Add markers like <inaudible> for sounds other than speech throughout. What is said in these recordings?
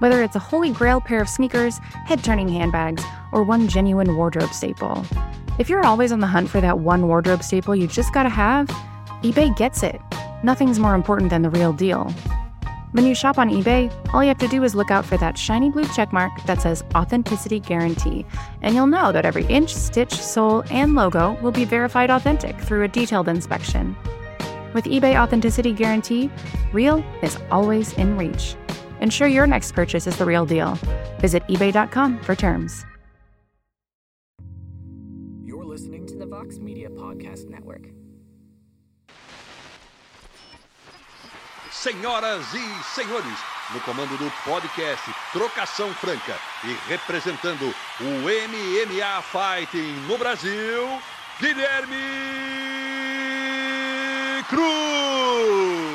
Whether it's a holy grail pair of sneakers, head turning handbags, or one genuine wardrobe staple, if you're always on the hunt for that one wardrobe staple you just gotta have, eBay gets it. Nothing's more important than the real deal. When you shop on eBay, all you have to do is look out for that shiny blue checkmark that says Authenticity Guarantee, and you'll know that every inch, stitch, sole, and logo will be verified authentic through a detailed inspection. With eBay Authenticity Guarantee, real is always in reach. Ensure your next purchase is the real deal. Visit eBay.com for terms. You're listening to the Vox Media Podcast Network. Senhoras e senhores, no comando do podcast Trocação Franca e representando o MMA Fighting no Brasil, Guilherme Cruz.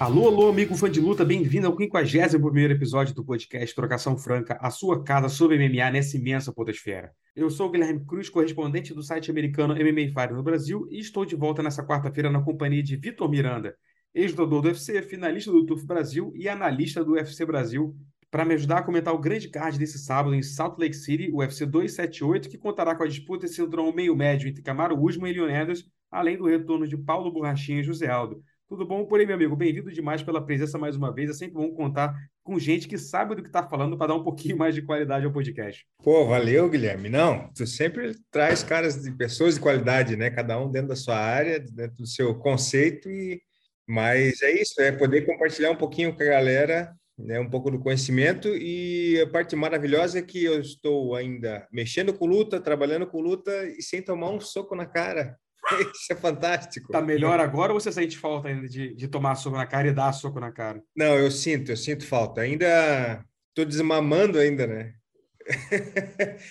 Alô, alô, amigo fã de luta, bem-vindo ao 51 episódio do podcast Trocação Franca, a sua casa sobre MMA nessa imensa podosfera. Eu sou o Guilherme Cruz, correspondente do site americano MMA Fighter no Brasil, e estou de volta nessa quarta-feira na companhia de Vitor Miranda, ex-doador do UFC, finalista do TUF Brasil e analista do UFC Brasil, para me ajudar a comentar o grande card desse sábado em Salt Lake City, o UFC 278, que contará com a disputa entre cinturão meio-médio entre Camaro Usman e Leonidas, além do retorno de Paulo Borrachinha e José Aldo. Tudo bom por aí, meu amigo? Bem-vindo demais pela presença mais uma vez. É sempre bom contar com gente que sabe do que está falando para dar um pouquinho mais de qualidade ao podcast. Pô, valeu, Guilherme. Não, tu sempre traz caras de pessoas de qualidade, né? Cada um dentro da sua área, dentro do seu conceito e mas é isso, é poder compartilhar um pouquinho com a galera, né, um pouco do conhecimento e a parte maravilhosa é que eu estou ainda mexendo com luta, trabalhando com luta e sem tomar um soco na cara. <laughs> Isso é fantástico. Tá melhor agora ou você sente falta ainda de, de tomar soco na cara e dar soco na cara? Não, eu sinto, eu sinto falta. Ainda estou desmamando ainda, né?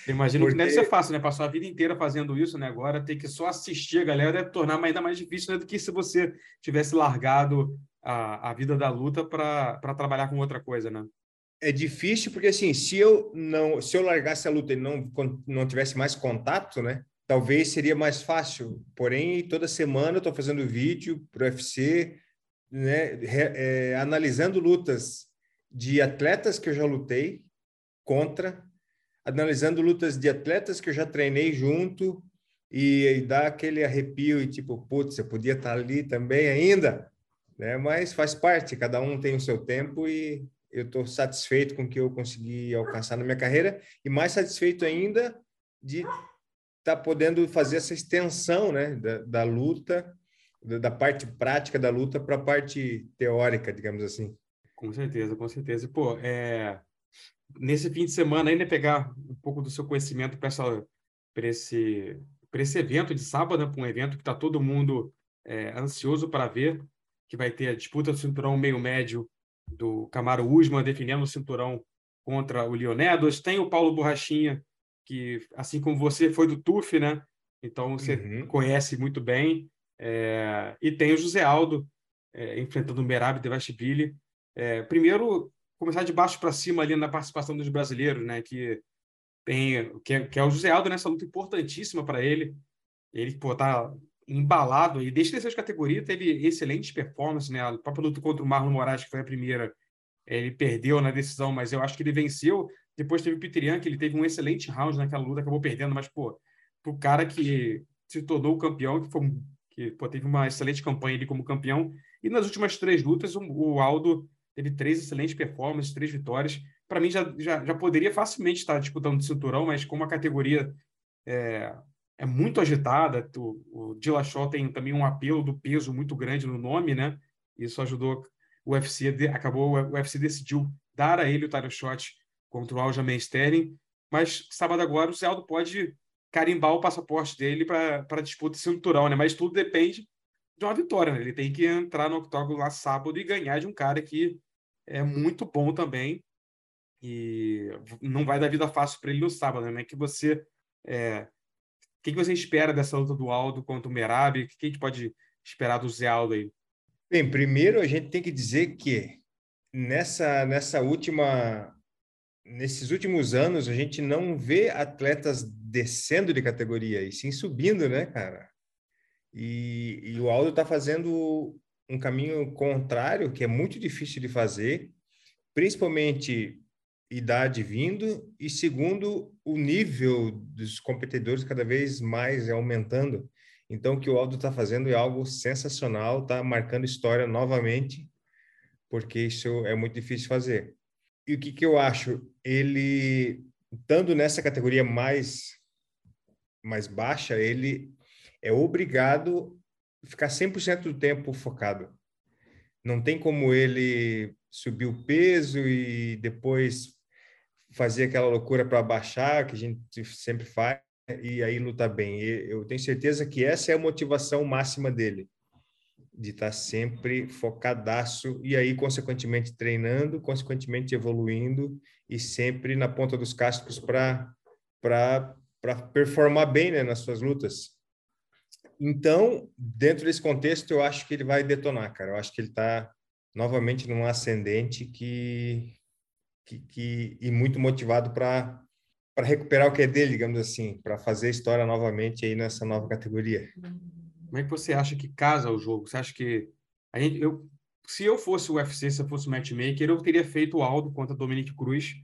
Imagino Porque... que deve ser fácil, né? Passar a vida inteira fazendo isso, né? Agora ter que só assistir a galera deve tornar ainda mais difícil né? do que se você tivesse largado a, a vida da luta para trabalhar com outra coisa, né? É difícil porque assim, se eu não, se eu largasse a luta e não não tivesse mais contato, né? Talvez seria mais fácil. Porém, toda semana eu estou fazendo vídeo para o UFC, né, é, analisando lutas de atletas que eu já lutei contra, analisando lutas de atletas que eu já treinei junto e, e dá aquele arrepio e tipo, putz, eu podia estar tá ali também ainda, né? Mas faz parte, cada um tem o seu tempo e eu estou satisfeito com o que eu consegui alcançar na minha carreira e mais satisfeito ainda de está podendo fazer essa extensão né, da, da luta, da, da, parte prática da luta para a parte teórica, digamos assim. Com certeza, com certeza. E, pô, é... nesse fim de semana ainda pegar um pouco do seu conhecimento para esse, esse evento de sábado, né, para um evento que está todo mundo é, ansioso para ver, que vai ter a disputa do cinturão meio-médio do Camaro Usman defendendo o cinturão contra o Leonedos. Tem o Paulo Borrachinha, que, assim como você, foi do TUF, né? Então você uhum. conhece muito bem. É, e tem o José Aldo é, enfrentando o Merab Devashvili. É, primeiro, começar de baixo para cima ali na participação dos brasileiros, né? Que tem que é, que é o José Aldo nessa luta importantíssima para ele. Ele pô, tá embalado e desde terceira categoria teve excelentes performances, né? A própria luta contra o Marlon Moraes, que foi a primeira, ele perdeu na decisão, mas eu acho que ele venceu depois teve o Peter Young, que ele teve um excelente round naquela luta, acabou perdendo, mas, pô, pro cara que se tornou o campeão, que, foi, que pô, teve uma excelente campanha ali como campeão. E nas últimas três lutas, o, Aldo teve três excelentes performances, três vitórias. Para mim, já, já, já poderia facilmente estar disputando o cinturão, mas como a categoria é, é muito agitada, o, o Dillashaw tem também um apelo do peso muito grande no nome, né? Isso ajudou o UFC, acabou, o UFC decidiu dar a ele o title shot contra o Aljamain Sterling. Mas sábado agora o Zé Aldo pode carimbar o passaporte dele para a disputa de cinturão, né? Mas tudo depende de uma vitória, né? Ele tem que entrar no octógono lá sábado e ganhar de um cara que é muito bom também e não vai dar vida fácil para ele no sábado, né? Que você é... o que, você espera dessa luta do Aldo contra o Merab? O que a gente pode esperar do Zé Aldo aí? Bem, primeiro a gente tem que dizer que nessa nessa última nesses últimos anos a gente não vê atletas descendo de categoria e sim subindo, né, cara? E, e o Aldo está fazendo um caminho contrário que é muito difícil de fazer, principalmente idade vindo e segundo o nível dos competidores cada vez mais é aumentando. Então o que o Aldo está fazendo é algo sensacional, está marcando história novamente, porque isso é muito difícil fazer. E o que, que eu acho? Ele, estando nessa categoria mais, mais baixa, ele é obrigado a ficar 100% do tempo focado. Não tem como ele subir o peso e depois fazer aquela loucura para baixar, que a gente sempre faz, e aí lutar bem. Eu tenho certeza que essa é a motivação máxima dele, de estar sempre focadaço e aí, consequentemente, treinando, consequentemente evoluindo e sempre na ponta dos cascos para performar bem né, nas suas lutas. Então, dentro desse contexto, eu acho que ele vai detonar, cara. Eu acho que ele está novamente num ascendente que que, que e muito motivado para recuperar o que é dele, digamos assim, para fazer história novamente aí nessa nova categoria. Como é que você acha que casa o jogo? Você acha que a gente, eu, se eu fosse o UFC, se eu fosse o matchmaker, eu teria feito o Aldo contra Dominic Cruz,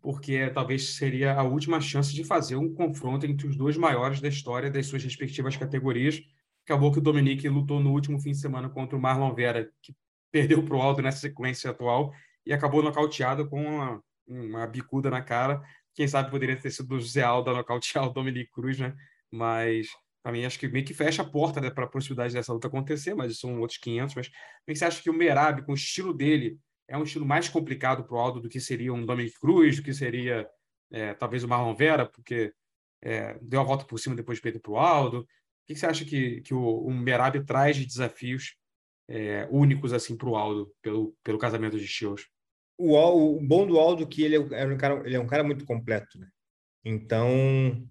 porque talvez seria a última chance de fazer um confronto entre os dois maiores da história das suas respectivas categorias. Acabou que o Dominic lutou no último fim de semana contra o Marlon Vera, que perdeu para o Aldo nessa sequência atual, e acabou nocauteado com uma, uma bicuda na cara. Quem sabe poderia ter sido o José Aldo nocautear o Dominic Cruz, né? Mas, para mim, acho que meio que fecha a porta né, para a possibilidade dessa luta acontecer, mas são outros 500. Mas como você acha que o Merab, com o estilo dele, é um estilo mais complicado para o Aldo do que seria um Dominic Cruz, do que seria é, talvez o Marlon Vera, porque é, deu a volta por cima depois de peito para o Aldo. O que, que, você acha que, que o, o Merab traz de desafios é, únicos assim para o Aldo pelo, pelo casamento de estilos. O, o bom do Aldo é que ele é, um cara, ele é um cara muito completo, né? Então,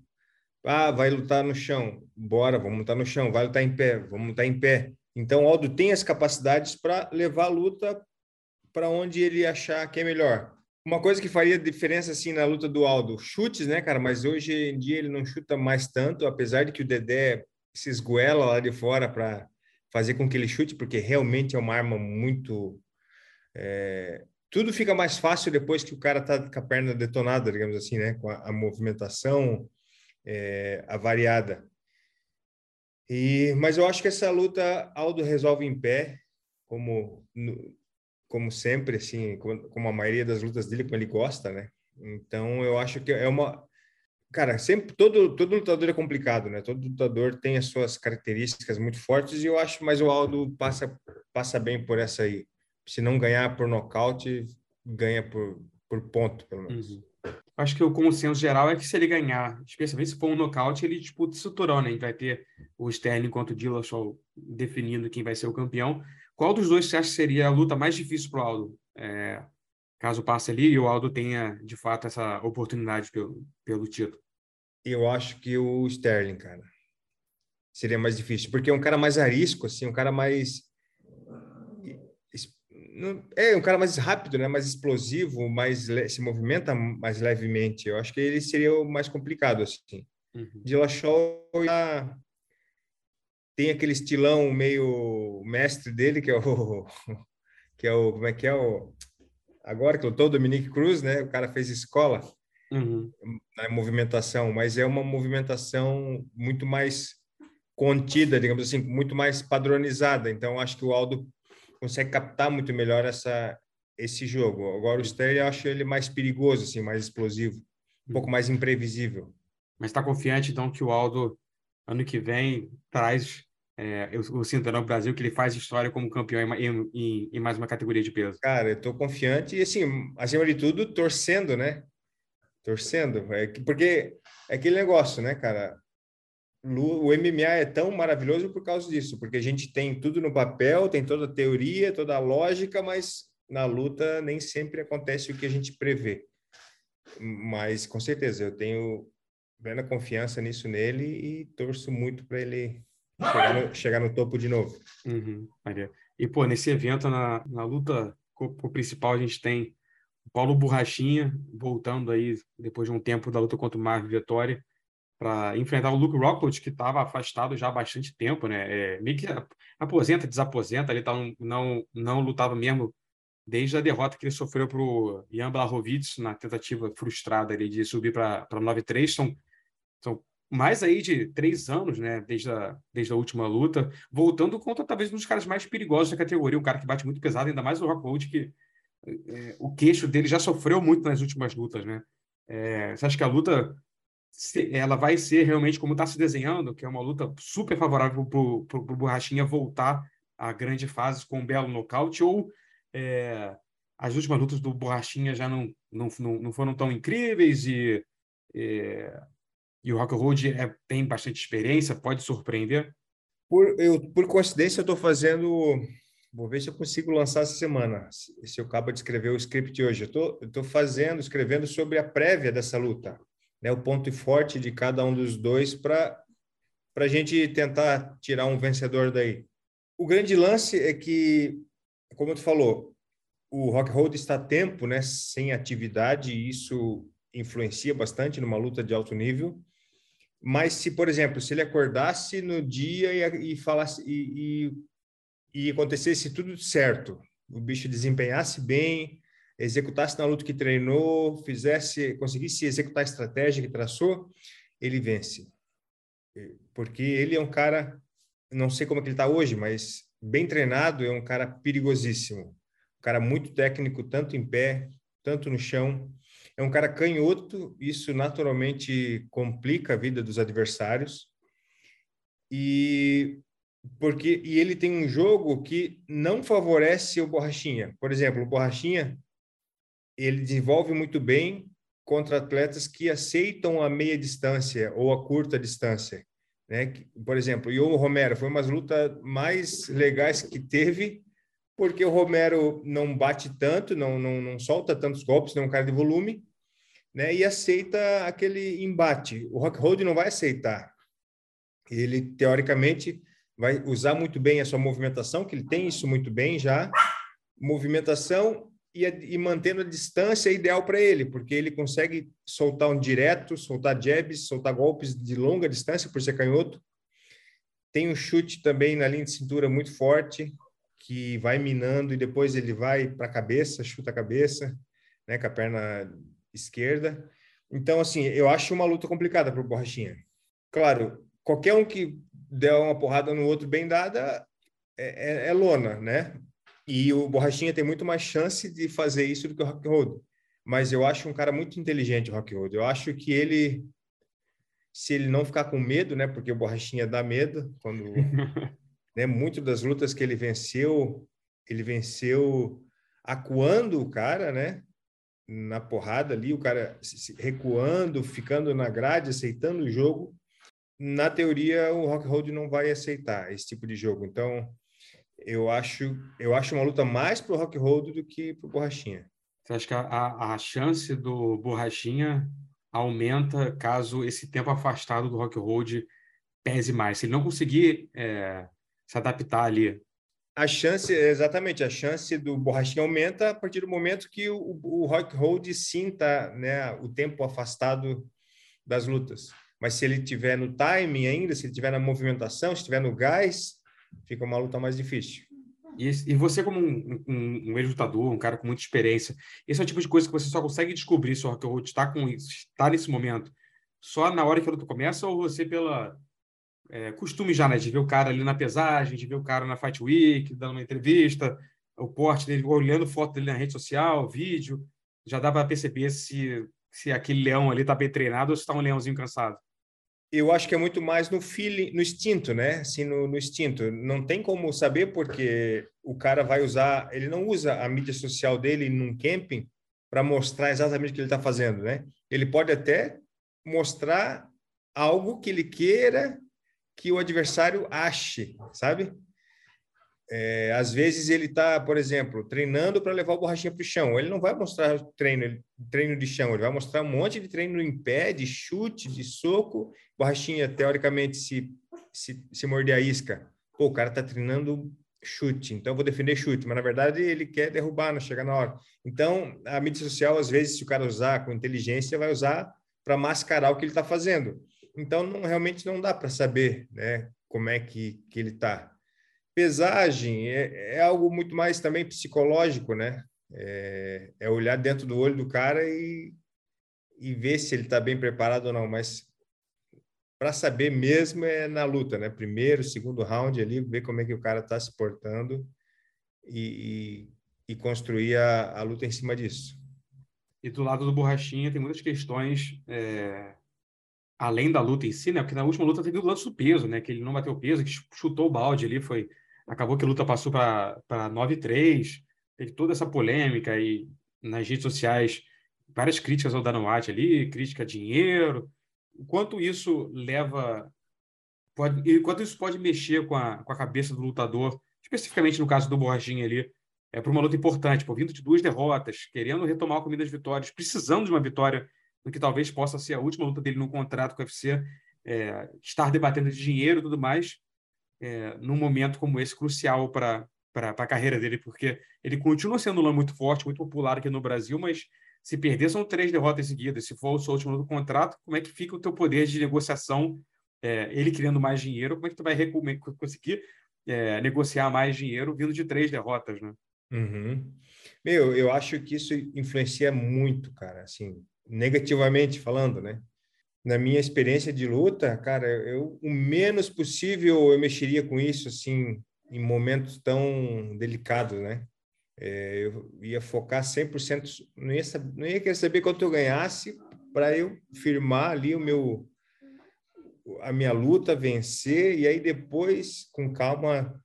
ah, vai lutar no chão, bora, vamos lutar no chão, vai lutar em pé, vamos lutar em pé. Então, o Aldo tem as capacidades para levar a luta para onde ele achar que é melhor. Uma coisa que faria diferença assim na luta do Aldo, chutes, né, cara? Mas hoje em dia ele não chuta mais tanto, apesar de que o Dedé se esgoela lá de fora para fazer com que ele chute, porque realmente é uma arma muito. É, tudo fica mais fácil depois que o cara está com a perna detonada, digamos assim, né? Com a, a movimentação é, avariada. E, mas eu acho que essa luta Aldo resolve em pé, como como sempre, assim, como a maioria das lutas dele, como ele gosta, né? Então eu acho que é uma cara, sempre todo todo lutador é complicado, né? Todo lutador tem as suas características muito fortes e eu acho, mas o Aldo passa passa bem por essa aí. Se não ganhar por nocaute, ganha por por ponto, pelo menos. Uhum. Acho que o consenso geral é que se ele ganhar, especialmente se for um nocaute, ele disputa o cinturão, né? A gente vai ter o Sterling contra o Dillashaw definindo quem vai ser o campeão. Qual dos dois você acha que seria a luta mais difícil para o Aldo? É, caso passe ali e o Aldo tenha, de fato, essa oportunidade pelo, pelo título? Eu acho que o Sterling, cara. Seria mais difícil, porque é um cara mais arisco, assim, um cara mais. É um cara mais rápido, né? mais explosivo, mais se movimenta mais levemente. Eu acho que ele seria o mais complicado, assim. Uhum. Dillashaw tem aquele estilão meio mestre dele, que é o. <laughs> Que é o. Como é que é o. Agora que lutou o Dominique Cruz, né? O cara fez escola uhum. na movimentação, mas é uma movimentação muito mais contida, digamos assim, muito mais padronizada. Então, acho que o Aldo consegue captar muito melhor essa esse jogo. Agora o Sterling eu acho ele mais perigoso, assim, mais explosivo, um pouco mais imprevisível. Mas está confiante então que o Aldo ano que vem traz é, o Cinturão Brasil, que ele faz história como campeão em, em, em, mais uma categoria de peso? Cara, eu estou confiante e, assim, acima de tudo, torcendo, né? torcendo. É porque é aquele negócio, né, cara? O MMA é tão maravilhoso por causa disso, porque a gente tem tudo no papel, tem toda a teoria, toda a lógica, mas na luta nem sempre acontece o que a gente prevê. Mas com certeza eu tenho plena confiança nisso nele e torço muito para ele chegar no, chegar no, topo de novo. Uhum, e pô, nesse evento na, na luta o principal a gente tem Paulo Borrachinha voltando aí depois de um tempo da luta contra o Marvin Vitória para enfrentar o Luke Rockwood, que estava afastado já há bastante tempo, né? É, meio que aposenta, desaposenta, ele tá, não, não lutava mesmo desde a derrota que ele sofreu para o Jan Blachowicz na tentativa frustrada ali de subir para 9-3. São, são mais aí de três anos, né? Desde a, desde a última luta, voltando contra talvez um dos caras mais perigosos da categoria, um cara que bate muito pesado, ainda mais o Rockwood, que é, o queixo dele já sofreu muito nas últimas lutas, né? É, você acha que a luta ela vai ser realmente como está se desenhando, que é uma luta super favorável para o Borrachinha voltar à grande fase com um belo nocaute, ou é, as últimas lutas do Borrachinha já não, não, não foram tão incríveis e, é, e o Rock Road é, tem bastante experiência, pode surpreender? Por, eu, por coincidência, eu estou fazendo. Vou ver se eu consigo lançar essa semana. Se eu acabo de escrever o script hoje. Eu estou fazendo, escrevendo sobre a prévia dessa luta né, o ponto forte de cada um dos dois para a gente tentar tirar um vencedor daí. O grande lance é que, como tu falou, o Rock Hold está tempo né, sem atividade e isso influencia bastante numa luta de alto nível. Mas se, por exemplo, se ele acordasse no dia e, e falasse e, e, e acontecesse tudo certo, o bicho desempenhasse bem, executasse na luta que treinou, fizesse, conseguisse executar a estratégia que traçou, ele vence. Porque ele é um cara, não sei como é que ele está hoje, mas bem treinado, é um cara perigosíssimo. Um cara muito técnico, tanto em pé, tanto no chão. É um cara canhoto, isso naturalmente complica a vida dos adversários. E porque e ele tem um jogo que não favorece o Borrachinha. Por exemplo, o Borrachinha ele desenvolve muito bem contra atletas que aceitam a meia distância ou a curta distância. Né? Por exemplo, o Romero foi uma das lutas mais legais que teve, porque o Romero não bate tanto, não, não, não solta tantos golpes, não é um cara de volume, né? e aceita aquele embate. O Rockhold não vai aceitar. Ele, teoricamente, vai usar muito bem a sua movimentação, que ele tem isso muito bem já, movimentação e, e mantendo a distância é ideal para ele, porque ele consegue soltar um direto, soltar jabs, soltar golpes de longa distância por ser canhoto. Tem um chute também na linha de cintura muito forte, que vai minando e depois ele vai para a cabeça, chuta a cabeça, né, com a perna esquerda. Então, assim, eu acho uma luta complicada para o Borrachinha. Claro, qualquer um que der uma porrada no outro bem dada é, é, é lona, né? E o Borrachinha tem muito mais chance de fazer isso do que o Rock Road. Mas eu acho um cara muito inteligente, o Rock Road. Eu acho que ele, se ele não ficar com medo, né? Porque o Borrachinha dá medo quando, <laughs> né? Muito das lutas que ele venceu, ele venceu acuando o cara, né? Na porrada ali, o cara recuando, ficando na grade, aceitando o jogo. Na teoria, o Rock Road não vai aceitar esse tipo de jogo. Então, eu acho, eu acho uma luta mais pro Rock Road do que pro Borrachinha. Você acha que a, a chance do Borrachinha aumenta caso esse tempo afastado do Rock Road pese mais? Se ele não conseguir é, se adaptar ali. A chance, exatamente, a chance do Borrachinha aumenta a partir do momento que o, o Rock Road sinta né, o tempo afastado das lutas. Mas se ele tiver no timing ainda, se ele tiver na movimentação, se estiver no gás, fica uma luta mais difícil. E, e você, como um, um, um ex-lutador, um cara com muita experiência, esse é o tipo de coisa que você só consegue descobrir se o Rock Road está com está nesse momento só na hora que a luta começa ou você pela é, costume já, né, de ver o cara ali na pesagem, de ver o cara na Fight Week, dando uma entrevista, o porte dele, olhando foto dele na rede social, vídeo, já dá para perceber se, se aquele leão ali está bem treinado ou se está um leãozinho cansado eu acho que é muito mais no feeling, no instinto, né? Assim, no, no, instinto. Não tem como saber porque o cara vai usar, ele não usa a mídia social dele num camping para mostrar exatamente o que ele está fazendo, né? Ele pode até mostrar algo que ele queira que o adversário ache, sabe? É, às vezes ele está, por exemplo, treinando para levar o borrachinha para o chão. Ele não vai mostrar treino, treino de chão, ele vai mostrar um monte de treino em pé, de chute, de soco. Borrachinha, teoricamente, se, se, se morder a isca, pô, o cara está treinando chute, então vou defender chute, mas na verdade ele quer derrubar, não chega na hora. Então, a mídia social, às vezes, se o cara usar com inteligência, vai usar para mascarar o que ele está fazendo. Então, não, realmente não dá para saber né, como é que, que ele está. Pesagem é, é, algo muito mais também psicológico, né? É, é olhar dentro do olho do cara e, e ver se ele está bem preparado ou não. Mas para saber mesmo é na luta, né? Primeiro, segundo round ali, ver como é que o cara está se portando e, e, e construir a, a, luta em cima disso. E do lado do Borrachinha tem muitas questões é, além da luta em si, né? Porque na última luta teve o lance do peso, né? Que ele não bateu peso, que chutou o balde ali, foi acabou que a luta passou para 9-3, teve toda essa polêmica e nas redes sociais várias críticas ao Dana White ali, crítica a dinheiro, o quanto isso leva pode e quanto isso pode mexer com a, com a cabeça do lutador, especificamente no caso do Borrachinha ali, é para uma luta importante, por vindo de duas derrotas, querendo retomar a comida das vitórias, precisando de uma vitória no que talvez possa ser a última luta dele no contrato com o UFC, é, estar debatendo de dinheiro e tudo mais, é, num momento como esse crucial para a carreira dele, porque ele continua sendo um muito forte, muito popular aqui no Brasil, mas se perder são três derrotas seguidas. Se for o seu último contrato, como é que fica o teu poder de negociação? É, ele querendo mais dinheiro, como é que tu vai conseguir é, negociar mais dinheiro vindo de três derrotas, né? Uhum. Meu, eu acho que isso influencia muito, cara, assim, negativamente falando, né? Na minha experiência de luta, cara, eu o menos possível eu mexeria com isso assim em momentos tão delicados, né? É, eu ia focar 100%, não ia, saber, não ia querer saber quanto eu ganhasse para eu firmar ali o meu a minha luta, vencer e aí depois com calma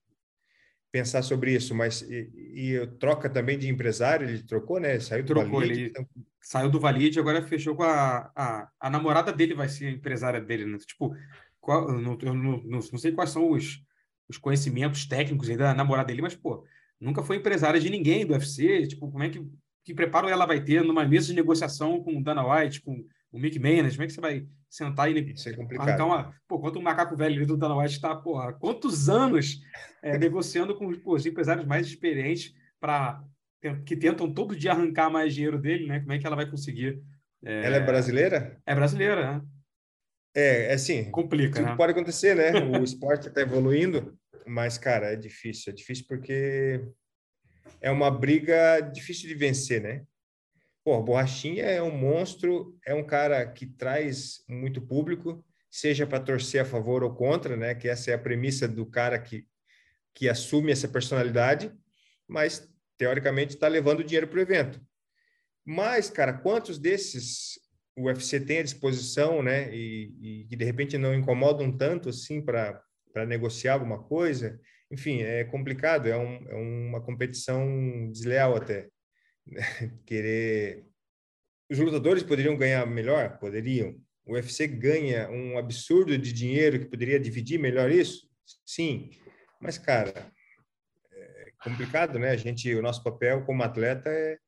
pensar sobre isso, mas e, e troca também de empresário, ele trocou, né? Saiu do Trocou, ele então... saiu do Valide, agora fechou com a, a, a namorada dele, vai ser a empresária dele, né? Tipo, qual, não, eu não, não, não, sei quais são os, os conhecimentos técnicos da namorada dele, mas, pô, nunca foi empresária de ninguém do UFC, tipo, como é que, que preparo ela vai ter numa mesa de negociação com o Dana White, com o Mick Maynard, como é que você vai sentar e Isso é complicado. Uma, pô, quanto o macaco velho ali do Dana White está, há quantos anos é, negociando com pô, os empresários mais experientes para que tentam todo dia arrancar mais dinheiro dele, né? Como é que ela vai conseguir? É... Ela é brasileira? É brasileira, né? É, é assim. Complica, tudo né? pode acontecer, né? <laughs> O esporte está evoluindo, mas, cara, é difícil. É difícil porque é uma briga difícil de vencer, né? Pô, Borrachinha é um monstro, é um cara que traz muito público, seja para torcer a favor ou contra, né? Que essa é a premissa do cara que, que assume essa personalidade, mas teoricamente está levando dinheiro para o evento. Mas, cara, quantos desses o UFC tem à disposição, né? E, que de repente não incomodam tanto assim para negociar alguma coisa? Enfim, é complicado, é, um, é uma competição desleal até. <laughs> querer. Os lutadores poderiam ganhar melhor? Poderiam. O UFC ganha um absurdo de dinheiro que poderia dividir melhor isso? Sim. Mas, cara, complicado, né? A gente, o nosso papel como atleta é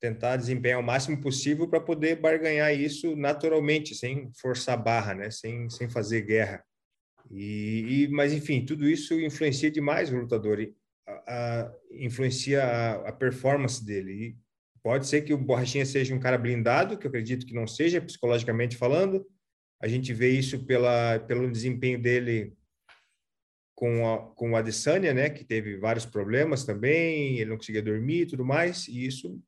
tentar desempenhar o máximo possível para poder barganhar isso naturalmente, sem forçar barra, né? Sem, sem fazer guerra. E, e, mas enfim, tudo isso influencia demais o lutador. E a, influencia a, a, performance dele. E pode ser que o Borrachinha seja um cara blindado, que eu acredito que não seja, psicologicamente falando. A gente vê isso pela, pelo desempenho dele com a, com o Adesanya, né, que teve vários problemas também, ele não conseguia dormir e tudo mais, e isso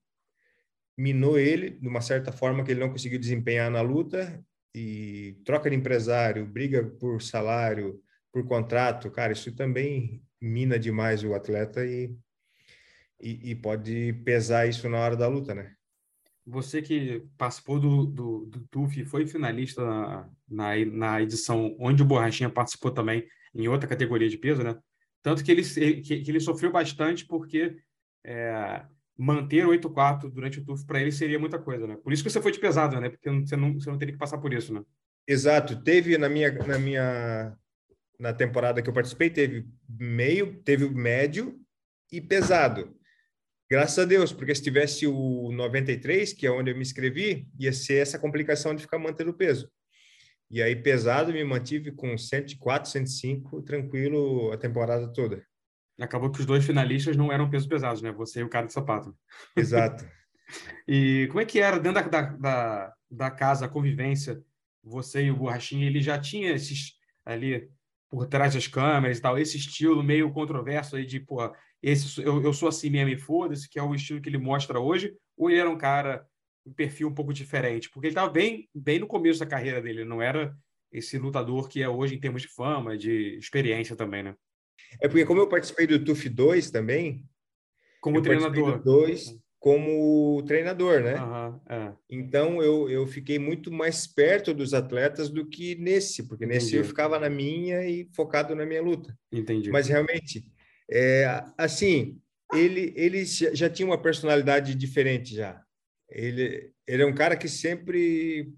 minou ele de uma certa forma que ele não conseguiu desempenhar na luta e troca de empresário, briga por salário, por contrato, cara, isso também mina demais o atleta e, e, e, pode pesar isso na hora da luta, né? Você que participou do, do, do TUF foi finalista na, na, na, edição onde o Borrachinha participou também em outra categoria de peso, né? Tanto que ele, que, que ele sofreu bastante porque é, manter 8-4 durante o TUF para ele seria muita coisa, né? Por isso que você foi de pesado, né? Porque você não, você não teria que passar por isso, né? Exato. Teve na minha, na minha na temporada que eu participei, teve meio, teve médio e pesado. Graças a Deus, porque se tivesse o 93, que é onde eu me inscrevi, ia ser essa complicação de ficar mantendo o peso. E aí, pesado, me mantive com 104, 105, tranquilo a temporada toda. Acabou que os dois finalistas não eram pesos pesados, né? Você e o cara de sapato. Exato. <laughs> e como é que era dentro da, da, da casa, a convivência? Você e o Borrachinha, ele já tinha esses ali por trás das câmeras e tal, esse estilo meio controverso aí de, pô, esse, eu, eu sou assim mesmo e foda-se, que é o estilo que ele mostra hoje, ou ele era um cara, um perfil um pouco diferente? Porque ele estava bem, bem no começo da carreira dele, não era esse lutador que é hoje em termos de fama, de experiência também, né? É porque como eu participei do TUF 2 também, como treinador. dois como treinador, né? Uhum, é. Então eu, eu fiquei muito mais perto dos atletas do que nesse, porque Entendi. nesse eu ficava na minha e focado na minha luta. Entendi. Mas realmente, é, assim, ele, ele já tinha uma personalidade diferente já. Ele, ele é um cara que sempre,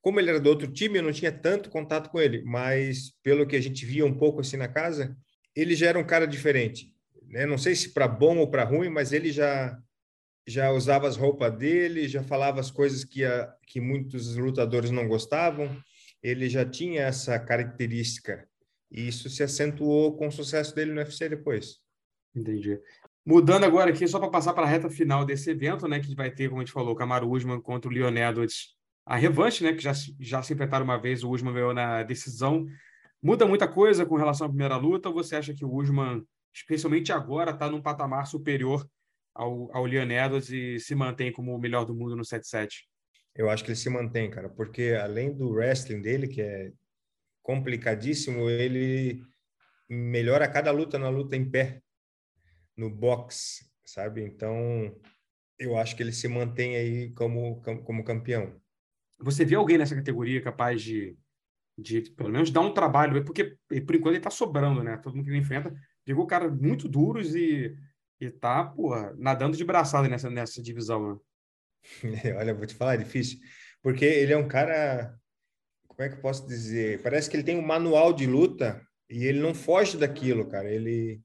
como ele era do outro time, eu não tinha tanto contato com ele, mas pelo que a gente via um pouco assim na casa, ele já era um cara diferente. Né? Não sei se para bom ou para ruim, mas ele já já usava as roupas dele, já falava as coisas que, a, que muitos lutadores não gostavam. Ele já tinha essa característica e isso se acentuou com o sucesso dele no UFC depois. Entendi. Mudando agora aqui, só para passar para a reta final desse evento, né, que vai ter, como a gente falou, Camaro Usman contra o Leon Edwards, a revanche, né, que já, já se enfrentaram uma vez, o Usman ganhou na decisão. Muda muita coisa com relação à primeira luta, ou você acha que o Usman, especialmente agora, está num patamar superior ao, ao Leon Edwards e se mantém como o melhor do mundo no 7-7? Eu acho que ele se mantém, cara, porque além do wrestling dele, que é complicadíssimo, ele melhora cada luta na luta em pé, no box, sabe? Então, eu acho que ele se mantém aí como, como campeão. Você vê alguém nessa categoria capaz de, de pelo menos, dar um trabalho? Porque, por enquanto, ele está sobrando, né? Todo mundo que ele enfrenta pegou caras muito duros e e tá, porra, nadando de braçada nessa, nessa divisão, né? <laughs> Olha, vou te falar, é difícil. Porque ele é um cara. Como é que eu posso dizer? Parece que ele tem um manual de luta e ele não foge daquilo, cara. Ele.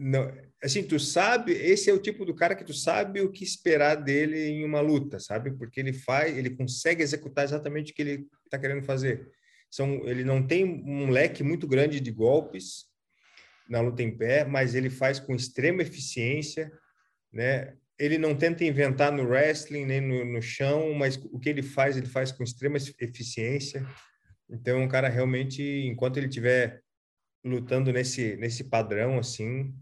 Não, assim, tu sabe, esse é o tipo do cara que tu sabe o que esperar dele em uma luta, sabe? Porque ele faz, ele consegue executar exatamente o que ele está querendo fazer. São, ele não tem um leque muito grande de golpes, na luta em pé, mas ele faz com extrema eficiência, né? Ele não tenta inventar no wrestling nem no, no chão, mas o que ele faz, ele faz com extrema eficiência. Então, é um cara realmente, enquanto ele estiver lutando nesse nesse padrão assim,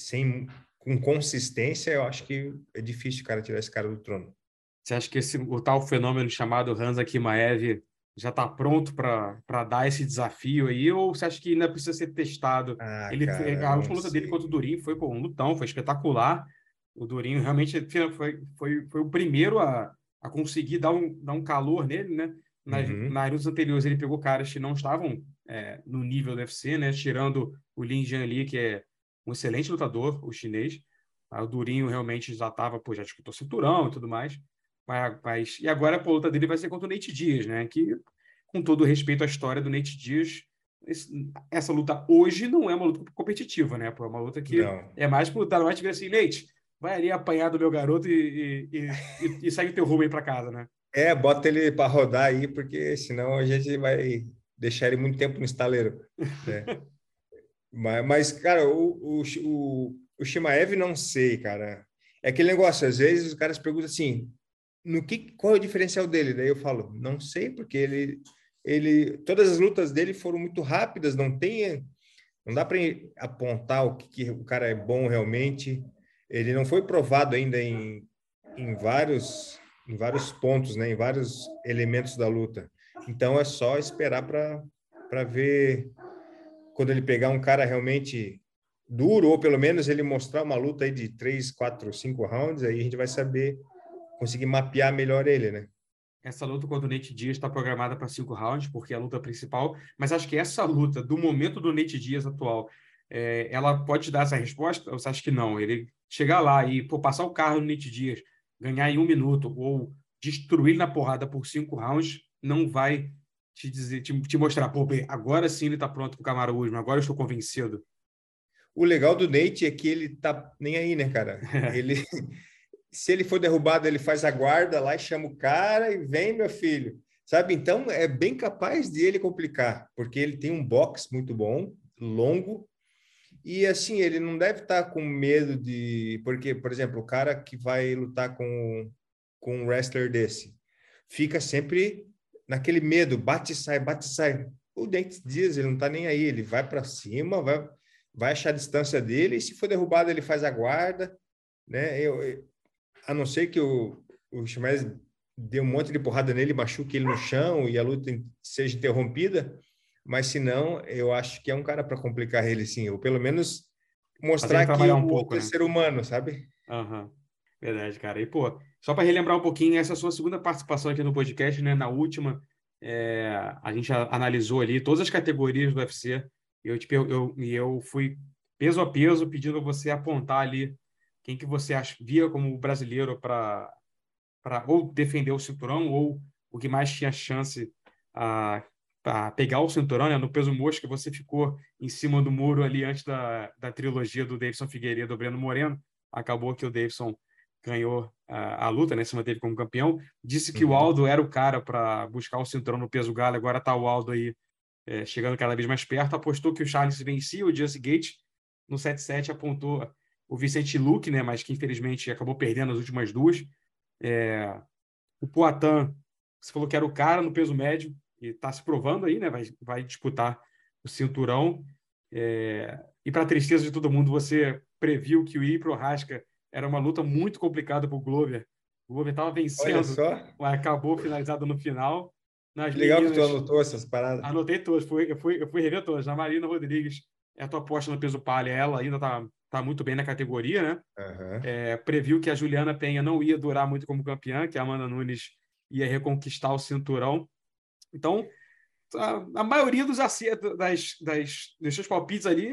sem com consistência, eu acho que é difícil o cara tirar esse cara do trono. Você acha que esse o tal fenômeno chamado Hansa Kimaev já está pronto para dar esse desafio aí, ou você acha que ainda precisa ser testado? Ah, ele, cara, a última luta dele contra o Durinho foi pô, um lutão, foi espetacular. O Durinho realmente foi, foi, foi o primeiro a, a conseguir dar um, dar um calor nele, né? Nas, Uhum. nas lutas anteriores ele pegou caras que não estavam é, no nível do UFC, né? Tirando o Lin Jianli, que é um excelente lutador, o chinês. Aí o Durinho realmente já estava, pô, já disputou cinturão e tudo mais. Mas, mas- e agora a luta dele vai ser contra o Nate Diaz, né? Que, com todo respeito à história do Nate Diaz, esse- essa luta hoje não é uma luta competitiva, né? Pô, é uma luta que Não. é mais para lutar mais e ver assim, Nate, vai ali apanhar do meu garoto e, e, e, e- e segue teu rumo aí para casa, né? É, bota ele para rodar aí, porque senão a gente vai deixar ele muito tempo no estaleiro. Né? <laughs> mas, mas, cara, o, o, o, o Shimaev não sei, cara. É aquele negócio, às vezes os caras perguntam assim, no que, qual é o diferencial dele? Daí eu falo, não sei, porque ele, ele, todas as lutas dele foram muito rápidas, não tem, não dá para apontar o que, que o cara é bom realmente. Ele não foi provado ainda em, em vários em vários pontos, né, em vários elementos da luta. Então é só esperar para ver quando ele pegar um cara realmente duro ou pelo menos ele mostrar uma luta aí de três, quatro, cinco rounds, aí a gente vai saber conseguir mapear melhor ele, né? Essa luta contra o Nate Diaz está programada para cinco rounds, porque é a luta principal, mas acho que essa luta, do momento do Nate Diaz atual, é, ela pode te dar essa resposta? Você acha que não? Ele chegar lá e pô, passar o carro no Nate Dias, ganhar em um minuto ou destruir na porrada por cinco rounds, não vai te dizer, te, te mostrar, pô, agora sim ele está pronto para o Camaro agora eu estou convencido. O legal do Nate é que ele tá nem aí, né, cara? <laughs> ele se ele for derrubado, ele faz a guarda lá e chama o cara e vem, meu filho. Sabe? Então é bem capaz de ele complicar, porque ele tem um box muito bom, longo, e assim, ele não deve estar tá com medo de. Porque, por exemplo, o cara que vai lutar com, com um wrestler desse fica sempre naquele medo, bate e sai, bate e sai. O Dente Dias, ele não está nem aí, ele vai para cima, vai, vai achar a distância dele, e se for derrubado, ele faz a guarda. Né? Eu, eu a não ser que o, o Chimenez dê um monte de porrada nele, machuque ele no chão e a luta seja interrompida, mas se não, eu acho que é um cara para complicar ele, sim, ou pelo menos mostrar que um o pouco, é né? ser humano, sabe? Uhum. Verdade, cara. E, pô, só para relembrar um pouquinho, essa sua segunda participação aqui no podcast, né? Na última, é, a gente analisou ali todas as categorias do UFC e eu, tipo, eu, eu, fui peso a peso pedindo você apontar ali quem que você via como brasileiro para para ou defender o cinturão ou o que mais tinha chance a, a pegar o cinturão, né? No peso mosca você ficou em cima do muro ali antes da, da trilogia do Davidson Figueiredo do Breno Moreno. Acabou que o Davidson ganhou a, a luta, né? Se manteve como campeão. Disse que uhum. o Aldo era o cara para buscar o cinturão no peso galo. Agora está o Aldo aí é, chegando cada vez mais perto. Apostou que o Charles vencia o Jesse Gate no 7-7, apontou o Vicente Luque, né, mas que infelizmente acabou perdendo as últimas duas. É, o Poitin, você falou que era o cara no peso médio e está se provando aí, né? Vai, vai disputar o cinturão. É, e para tristeza de todo mundo, você previu que o I pro Rasca era uma luta muito complicada para o Glover. O Glover estava vencendo, acabou finalizado no final. Nas Legal meninas, que tu anotou essas paradas. Anotei todas, fui, eu, fui, eu fui rever todas. A Marina Rodrigues é a tua aposta no peso palha, ela ainda está tá muito bem na categoria, né? Uhum. É, previu que a Juliana Penha não ia durar muito como campeã, que a Amanda Nunes ia reconquistar o cinturão. Então, a, a maioria dos acertos das, das, dos seus palpites ali,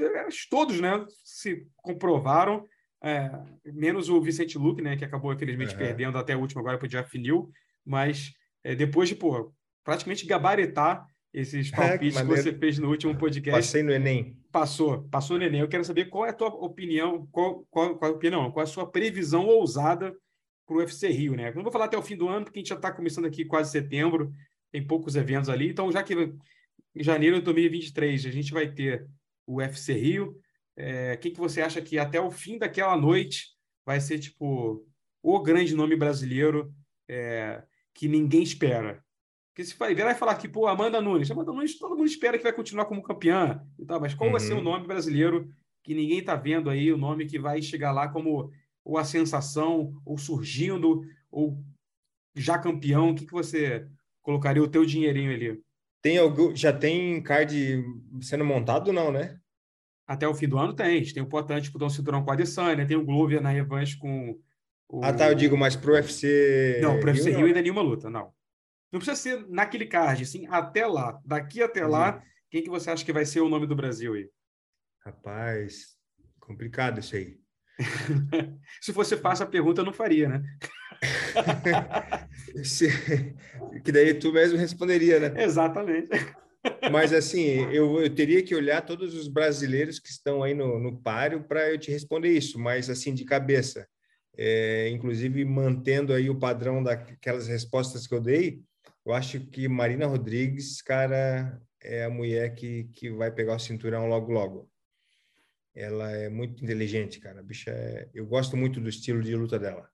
todos, né, se comprovaram, é, menos o Vicente Luque, né, que acabou infelizmente uhum. perdendo até o último agora para o Jeff New, mas é, depois de, pô, praticamente gabaritar esses palpites <laughs> é, que, que você fez no último podcast. Passei no Enem. Passou, passou no Enem. Eu quero saber qual é a tua opinião, qual, qual, qual, opinião, qual é a sua previsão ousada para o UFC Rio, né? Eu não vou falar até o fim do ano, porque a gente já está começando aqui quase setembro, tem poucos eventos ali. Então, já que em janeiro de 2023 a gente vai ter o UFC Rio, é, o que, você acha que até o fim daquela noite vai ser, tipo, o grande nome brasileiro é, que ninguém espera? Porque se vai virar e falar que, pô, Amanda Nunes, Amanda Nunes, todo mundo espera que vai continuar como campeã e tal, mas qual uhum. vai ser o uhum. nome brasileiro que ninguém está vendo aí, o nome que vai chegar lá como ou a sensação, ou surgindo, ou já campeão? O que, que você colocaria o teu dinheirinho ali? Tem algum, já tem card sendo montado, não, né? Até o fim do ano tem. Tem o Potan disputando o cinturão com a Adesanya, tem o Glover na revanche com o... Ah, tá, eu digo, mas pro UFC... Não, pro UFC Rio, Rio ainda nenhuma luta, não. Não precisa ser naquele card, assim, até lá. Daqui até uhum. lá, quem que você acha que vai ser o nome do Brasil aí? Rapaz, complicado isso aí. <laughs> Se fosse fácil a pergunta, eu não faria, né? <laughs> Se... que daí tu mesmo responderia, né? <laughs> Exatamente. Mas assim, eu, eu teria que olhar todos os brasileiros que estão aí no, no páreo para eu te responder isso, mas assim, de cabeça. É, inclusive mantendo aí o padrão daquelas respostas que eu dei, eu acho que Marina Rodrigues, cara, é a mulher que, que vai pegar o cinturão logo, logo. Ela é muito inteligente, cara. Bicha é... Eu gosto muito do estilo de luta dela.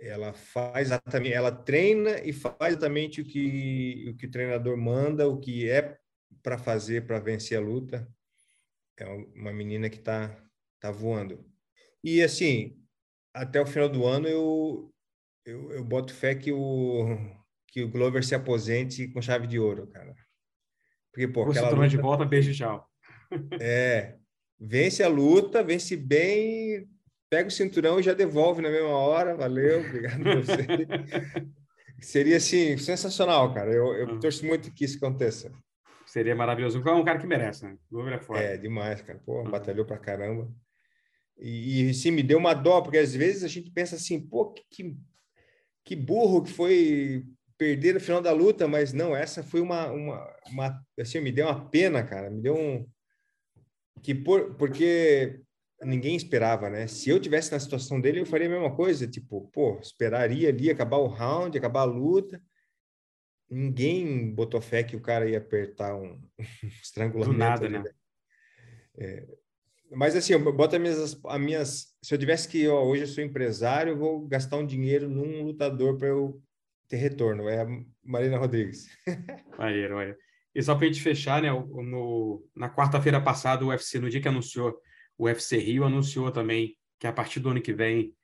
Ela faz exatamente, ela treina e faz exatamente o que o que o treinador manda, o que é para fazer para vencer a luta. É uma menina que tá tá voando. E assim, até o final do ano eu eu, eu boto fé que o que o Glover se aposente com chave de ouro, cara. Porque, pô, Você aquela luta... de volta, beijo, tchau. É, vence a luta, vence bem, pega o cinturão e já devolve na mesma hora. Valeu, obrigado a você. <laughs> Seria, assim, sensacional, cara. Eu, eu ah. torço muito que isso aconteça. Seria maravilhoso. É um cara que merece, né? Glover é forte. É, demais, cara. Pô, ah. batalhou pra caramba. E, e sim, me deu uma dó, porque às vezes a gente pensa assim, pô, que, que burro que foi perder no final da luta, mas não, essa foi uma, uma, uma assim, me deu uma pena, cara, me deu um que por, porque ninguém esperava, né? Se eu tivesse na situação dele, eu faria a mesma coisa, tipo, pô, esperaria ali acabar o round, acabar a luta. Ninguém botou fé que o cara ia apertar um, <laughs> um estrangulamento. Do nada, ali, né? né? É, mas assim, eu boto as minhas, as minhas. Se eu tivesse que, ó, hoje eu sou empresário, eu vou gastar um dinheiro num lutador para eu ter retorno. É a Marina Rodrigues. <laughs> Maneiro, maneiro. E só para a gente fechar, né? No, na quarta-feira passada, o UFC, no dia que anunciou o UFC Rio, anunciou também que a partir do ano que vem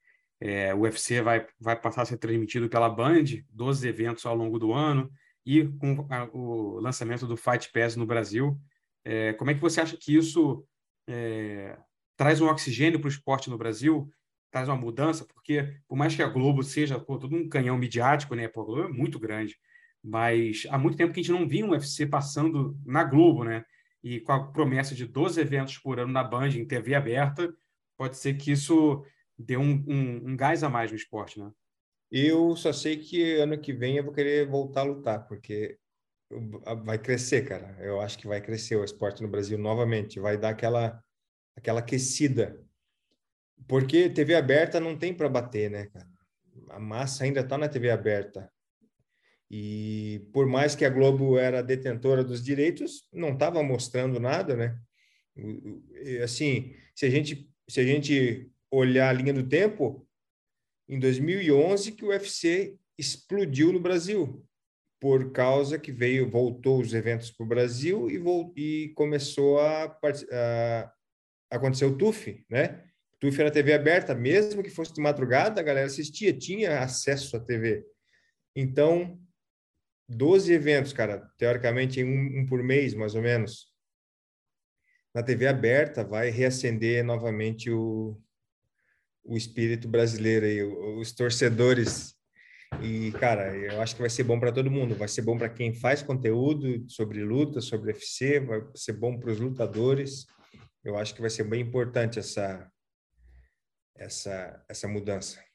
é, o UFC vai, vai passar a ser transmitido pela Band, 12 eventos ao longo do ano, e com a, o lançamento do Fight Pass no Brasil. É, como é que você acha que isso é, traz um oxigênio para o esporte no Brasil, traz uma mudança, porque por mais que a Globo seja pô, todo um canhão midiático, né? Pô, a Globo é muito grande, mas há muito tempo que a gente não via um UFC passando na Globo, né? E com a promessa de 12 eventos por ano na Band, em TV aberta, pode ser que isso dê um, um, um gás a mais no esporte, né? Eu só sei que ano que vem eu vou querer voltar a lutar, porque vai crescer, cara. Eu acho que vai crescer o esporte no Brasil novamente, vai dar aquela aquela aquecida. Porque TV aberta não tem para bater, né, cara? A massa ainda está na TV aberta. E por mais que a Globo era detentora dos direitos, não estava mostrando nada, né? Assim, se a gente se a gente olhar a linha do tempo, em 2011 que o UFC explodiu no Brasil por causa que veio, voltou os eventos para o Brasil e, e começou a, a, acontecer o TUF, né? O TUF era TV aberta, mesmo que fosse de madrugada, a galera assistia, tinha acesso à TV. Então, 12 eventos, cara, teoricamente um, um por mês, mais ou menos, na TV aberta, vai reacender novamente o, o espírito brasileiro aí, os torcedores e, cara, eu acho que vai ser bom para todo mundo. Vai ser bom para quem faz conteúdo sobre luta, sobre UFC, vai ser bom para os lutadores. Eu acho que vai ser bem importante essa, essa, essa mudança.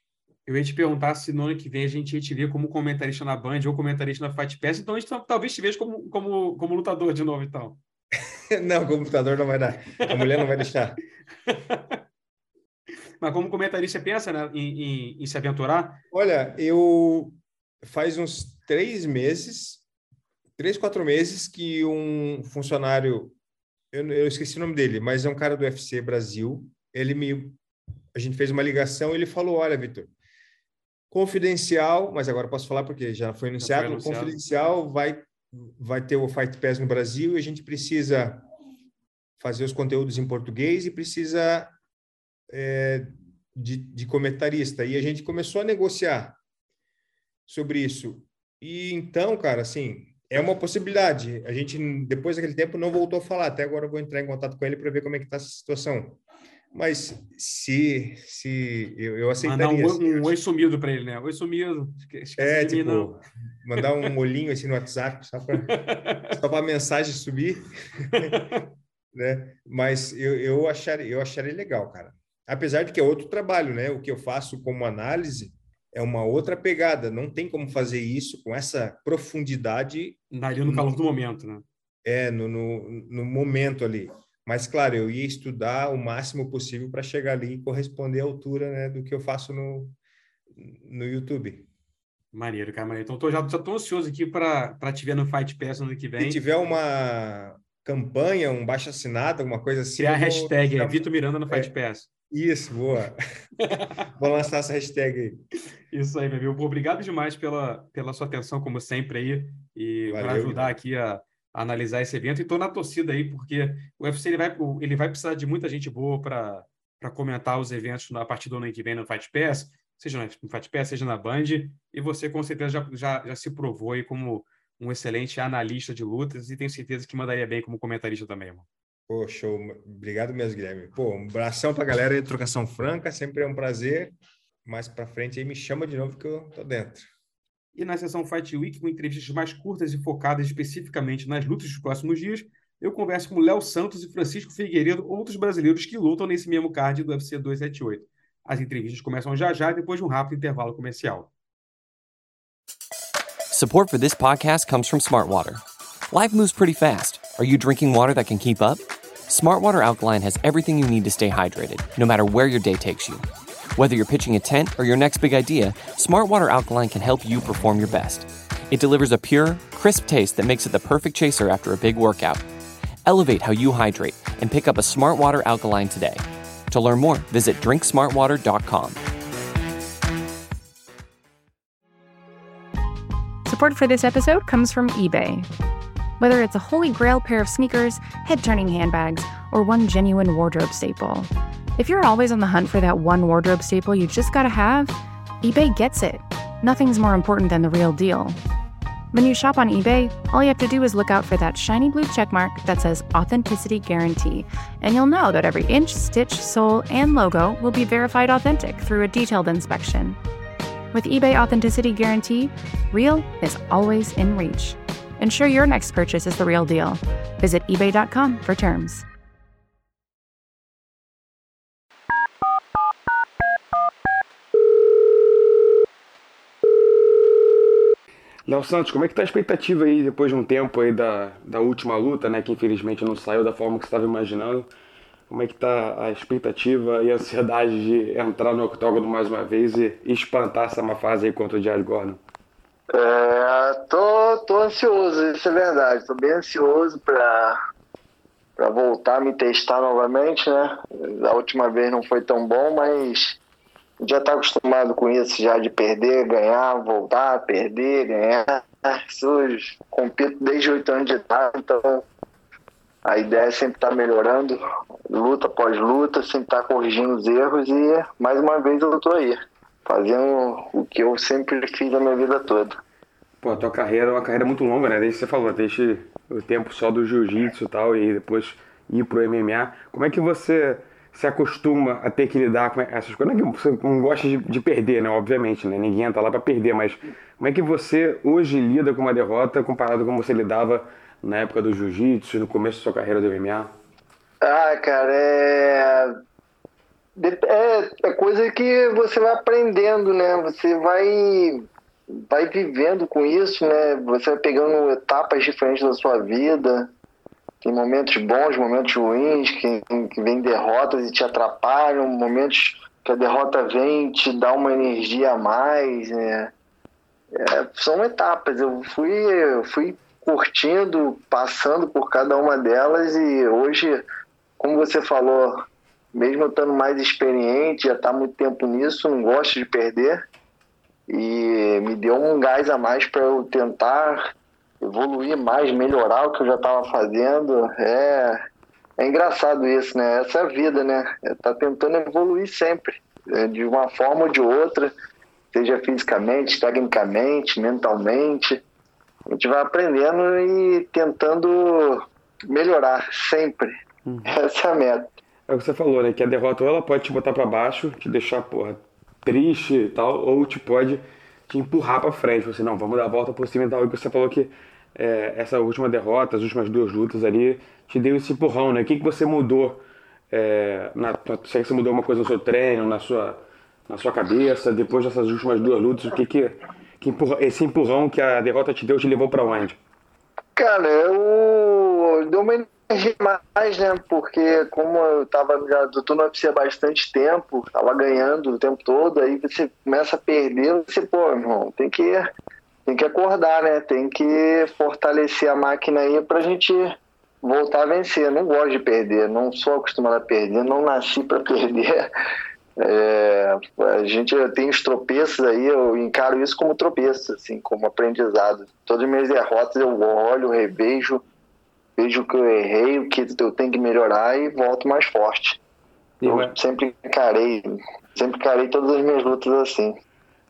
Eu ia te perguntar se no ano que vem a gente ia te ver como comentarista na Band ou comentarista na Fight Pass, então a gente talvez te veja como, como, como lutador de novo, então. <laughs> não, como lutador não vai dar. A mulher não vai deixar. <laughs> Mas como comentarista, você pensa né, em, em, em, se aventurar? Olha, eu faz uns três meses, três, quatro meses, que um funcionário, eu, eu esqueci o nome dele, mas é um cara do UFC Brasil, ele me, a gente fez uma ligação e ele falou, olha, Vitor, confidencial, mas agora posso falar porque já foi anunciado, foi anunciado. confidencial vai vai ter o Fight Pass no Brasil e a gente precisa fazer os conteúdos em português e precisa é, de, de comentarista. E a gente começou a negociar sobre isso. E então, cara, assim, é uma possibilidade. A gente, depois daquele tempo, não voltou a falar. Até agora eu vou entrar em contato com ele para ver como é que está essa situação. Mas se, se eu, eu aceitaria. Mandar um, um oi sumido para ele, né? Oi sumido. Esqueci é, tipo, mim, mandar um <laughs> olhinho assim no WhatsApp só para <laughs> a mensagem subir. <laughs> né? Mas eu, eu, acharia, eu acharia legal, cara apesar de que é outro trabalho, né? O que eu faço como análise é uma outra pegada. Não tem como fazer isso com essa profundidade. Ali no calor do momento, né? É, no, no, no momento ali. Mas, claro, eu ia estudar o máximo possível para chegar ali e corresponder à altura né, do que eu faço no, no YouTube. Maneiro, cara, maneiro. Então, tô, já estou ansioso aqui para te ver no Fight Pass no ano que vem. Se tiver uma campanha, um baixo assinado, alguma coisa assim. Criar a hashtag vou... Vitor Miranda no Fight é, Pass. Isso, boa. <laughs> Vou lançar essa hashtag aí. Isso aí, meu amigo. Obrigado demais pela, pela sua atenção, como sempre, aí, e para ajudar aqui a, analisar esse evento. E estou na torcida aí, porque o UFC ele vai, ele vai precisar de muita gente boa para comentar os eventos a partir do ano que vem no Fight Pass, seja no Fight Pass, seja na Band. E você, com certeza, já, já, já se provou aí como um excelente analista de lutas e tenho certeza que mandaria bem como comentarista também, irmão. Pô, show. Obrigado mesmo, Guilherme. Pô, um abração para a galera aí, Trocação Franca. Sempre é um prazer. Mais para frente aí me chama de novo que eu tô dentro. E na sessão Fight Week, com entrevistas mais curtas e focadas especificamente nas lutas dos próximos dias, eu converso com Léo Santos e Francisco Figueiredo, outros brasileiros que lutam nesse mesmo card do UFC 278. As entrevistas começam já já, depois de um rápido intervalo comercial. Support for this podcast comes from Smartwater. Life moves pretty fast. Are you drinking water that can keep up? Smartwater Alkaline has everything you need to stay hydrated, no matter where your day takes you. Whether you're pitching a tent or your next big idea, Smartwater Alkaline can help you perform your best. It delivers a pure, crisp taste that makes it the perfect chaser after a big workout. Elevate how you hydrate and pick up a Smartwater Alkaline today. To learn more, visit drinksmartwater.com. Support for this episode comes from eBay. Whether it's a holy grail pair of sneakers, head turning handbags, or one genuine wardrobe staple, if you're always on the hunt for that one wardrobe staple you just gotta have, eBay gets it. Nothing's more important than the real deal. When you shop on eBay, all you have to do is look out for that shiny blue checkmark that says Authenticity Guarantee, and you'll know that every inch, stitch, sole, and logo will be verified authentic through a detailed inspection. With eBay Authenticity Guarantee, real is always in reach. Ensure your next purchase is the real deal. Visit eBay.com for terms. Léo Santos, como é que tá a expectativa aí depois de um tempo aí da, da última luta, né, que infelizmente não saiu da forma que você estava imaginando? Como é que tá a expectativa e a ansiedade de entrar no octógono mais uma vez e espantar essa má fase aí contra o Jared Gordon? É, tô, tô ansioso, isso é verdade. Tô bem ansioso para para voltar a me testar novamente, né? A última vez não foi tão bom, mas já está acostumado com isso, já de perder, ganhar, voltar, perder, ganhar. Isso compito desde oito anos de idade, então a ideia é sempre estar tá melhorando, luta após luta, sempre estar tá corrigindo os erros e mais uma vez eu estou aí, fazendo o que eu sempre fiz a minha vida toda. Pô, a tua carreira é uma carreira muito longa, né? Desde que você falou, desde o tempo só do jiu-jitsu e tal, e depois ir pro MMA. Como é que você se acostuma a ter que lidar com essas coisas. Não é que você não gosta de, de perder, né? Obviamente, né? Ninguém entra lá para perder, mas como é que você hoje lida com uma derrota comparado com como você lidava na época do jiu-jitsu, no começo da sua carreira do MMA? Ah, cara, é... é... É coisa que você vai aprendendo, né? Você vai vai vivendo com isso, né? Você vai pegando etapas diferentes da sua vida. Tem momentos bons, momentos ruins, que, que vem derrotas e te atrapalham, momentos que a derrota vem e te dá uma energia a mais, né? É, são etapas. Eu fui, eu fui curtindo, passando por cada uma delas e hoje, como você falou, mesmo eu estando mais experiente, já está muito tempo nisso, não gosto de perder e me deu um gás a mais para eu tentar evoluir mais, melhorar o que eu já estava fazendo. É, é engraçado isso, né? Essa é a vida, né? É tá tentando evoluir sempre, é, de uma forma ou de outra, seja fisicamente, tecnicamente, mentalmente. A gente vai aprendendo e tentando melhorar sempre. Uhum. <laughs> Essa é a meta. É o que você falou, né? Que a derrota ou ela pode te botar para baixo, te deixar, porra, triste e tal, ou te pode te empurrar para frente. Você, não, vamos dar a volta por cima e tal. E você falou que é, essa última derrota, as últimas duas lutas ali, te deu esse empurrão, né? O que, que você mudou? É, na, sei que você mudou uma coisa no seu treino, na sua, na sua cabeça, depois dessas últimas duas lutas, o que que, que empurra, esse empurrão que a derrota te deu te levou para onde? Cara, eu deu uma mais, né? Porque como eu tava já tô no UFC há bastante tempo, tava ganhando o tempo todo, aí você começa a perder, você, pô, irmão, tem que tem que acordar, né? Tem que fortalecer a máquina aí pra gente voltar a vencer. Eu não gosto de perder, não sou acostumado a perder, não nasci para <laughs> perder. É, a gente tem os tropeços aí, eu encaro isso como tropeço, assim, como aprendizado. Todas as minhas derrotas eu olho, revejo, vejo o que eu errei, o que eu tenho que melhorar e volto mais forte. Eu sempre encarei, sempre encarei todas as minhas lutas assim.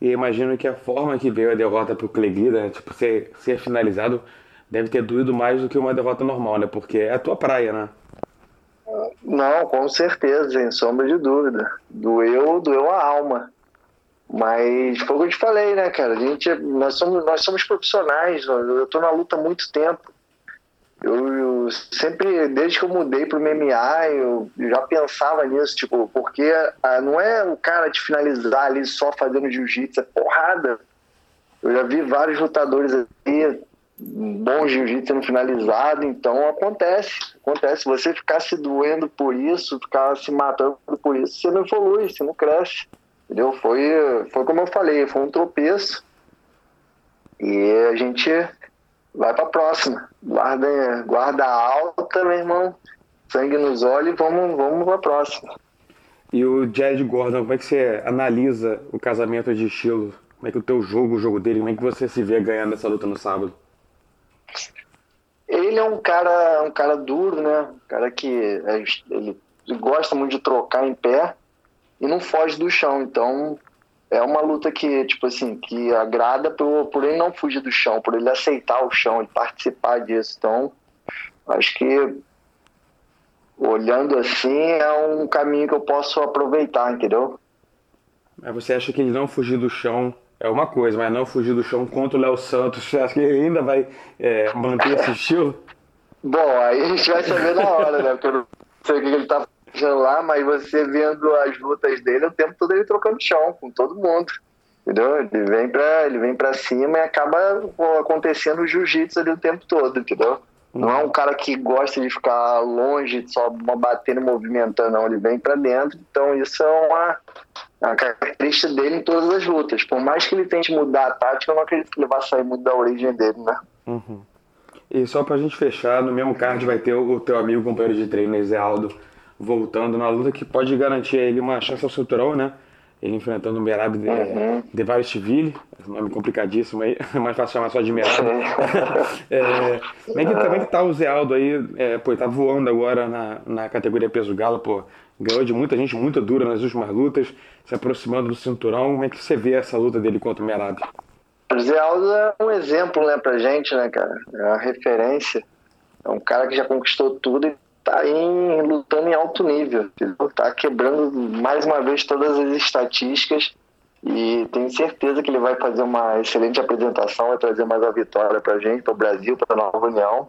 E imagino que a forma que veio a derrota pro Cleguida, né, tipo, ser, ser finalizado, deve ter doído mais do que uma derrota normal, né? Porque é a tua praia, né? Não, com certeza, sem sombra de dúvida. Doeu, doeu a alma. Mas foi o que eu te falei, né, cara? A gente, nós, somos, nós somos profissionais, eu tô na luta há muito tempo. Eu, eu sempre, desde que eu mudei pro MMA, eu já pensava nisso, tipo, porque ah, não é o cara te finalizar ali só fazendo jiu-jitsu, é porrada. Eu já vi vários lutadores aí, bom jiu-jitsu sendo finalizado, então acontece, acontece. Você ficar se doendo por isso, ficar se matando por isso, você não evolui, você não cresce. Entendeu? Foi, foi como eu falei, foi um tropeço. E a gente vai para a próxima. Guarda, guarda alta, meu irmão. Sangue nos olhos e vamos, vamos para a próxima. E o Jared Gordon, como é que você analisa o casamento de estilo? Como é que o teu jogo, o jogo dele, como é que você se vê ganhando essa luta no sábado? Ele é um cara, um cara duro, né? Um cara que é, ele gosta muito de trocar em pé e não foge do chão. Então é uma luta que, tipo assim, que agrada por, por ele não fugir do chão, por ele aceitar o chão, e participar disso. Então, acho que olhando assim é um caminho que eu posso aproveitar, entendeu? Mas você acha que ele não fugir do chão é uma coisa, mas não fugir do chão contra o Léo Santos, você acha que ele ainda vai é, manter esse estilo? Bom, aí a gente vai saber na hora, né? Porque eu não sei o que ele tá fazendo lá, mas você vendo as lutas dele, o tempo todo ele trocando chão com todo mundo. Entendeu? Ele vem pra, ele vem cima e acaba acontecendo o jiu-jitsu ali o tempo todo, entendeu? Não é um cara que gosta de ficar longe, só batendo e movimentando, não. Ele vem para dentro. Então, isso é uma, uma, característica dele em todas as lutas. Por mais que ele tente mudar a tática, eu não acredito que ele vá sair muito da origem dele, né? Uhum. E só pra gente fechar, no mesmo card vai ter o teu amigo companheiro de treino, Zé Aldo, voltando na luta que pode garantir a ele uma chance ao cinturão, né? Ele enfrentando o Merab de, uhum. de Varestiville, nome complicadíssimo aí, <laughs> é mais fácil chamar só de Merab. <laughs> é, como é que também que tá o Zé Aldo aí, é, pô, tá voando agora na, na categoria peso galo, pô, ganhou de muita gente muito dura nas últimas lutas, se aproximando do cinturão, como é que você vê essa luta dele contra o Merab? O Zé Aldo é um exemplo, né, pra gente, né, cara, é uma referência, é um cara que já conquistou tudo e tá em, lutando em alto nível, entendeu? tá quebrando mais uma vez todas as estatísticas e tenho certeza que ele vai fazer uma excelente apresentação, vai trazer mais uma vitória pra gente, para o Brasil, para a Nova União.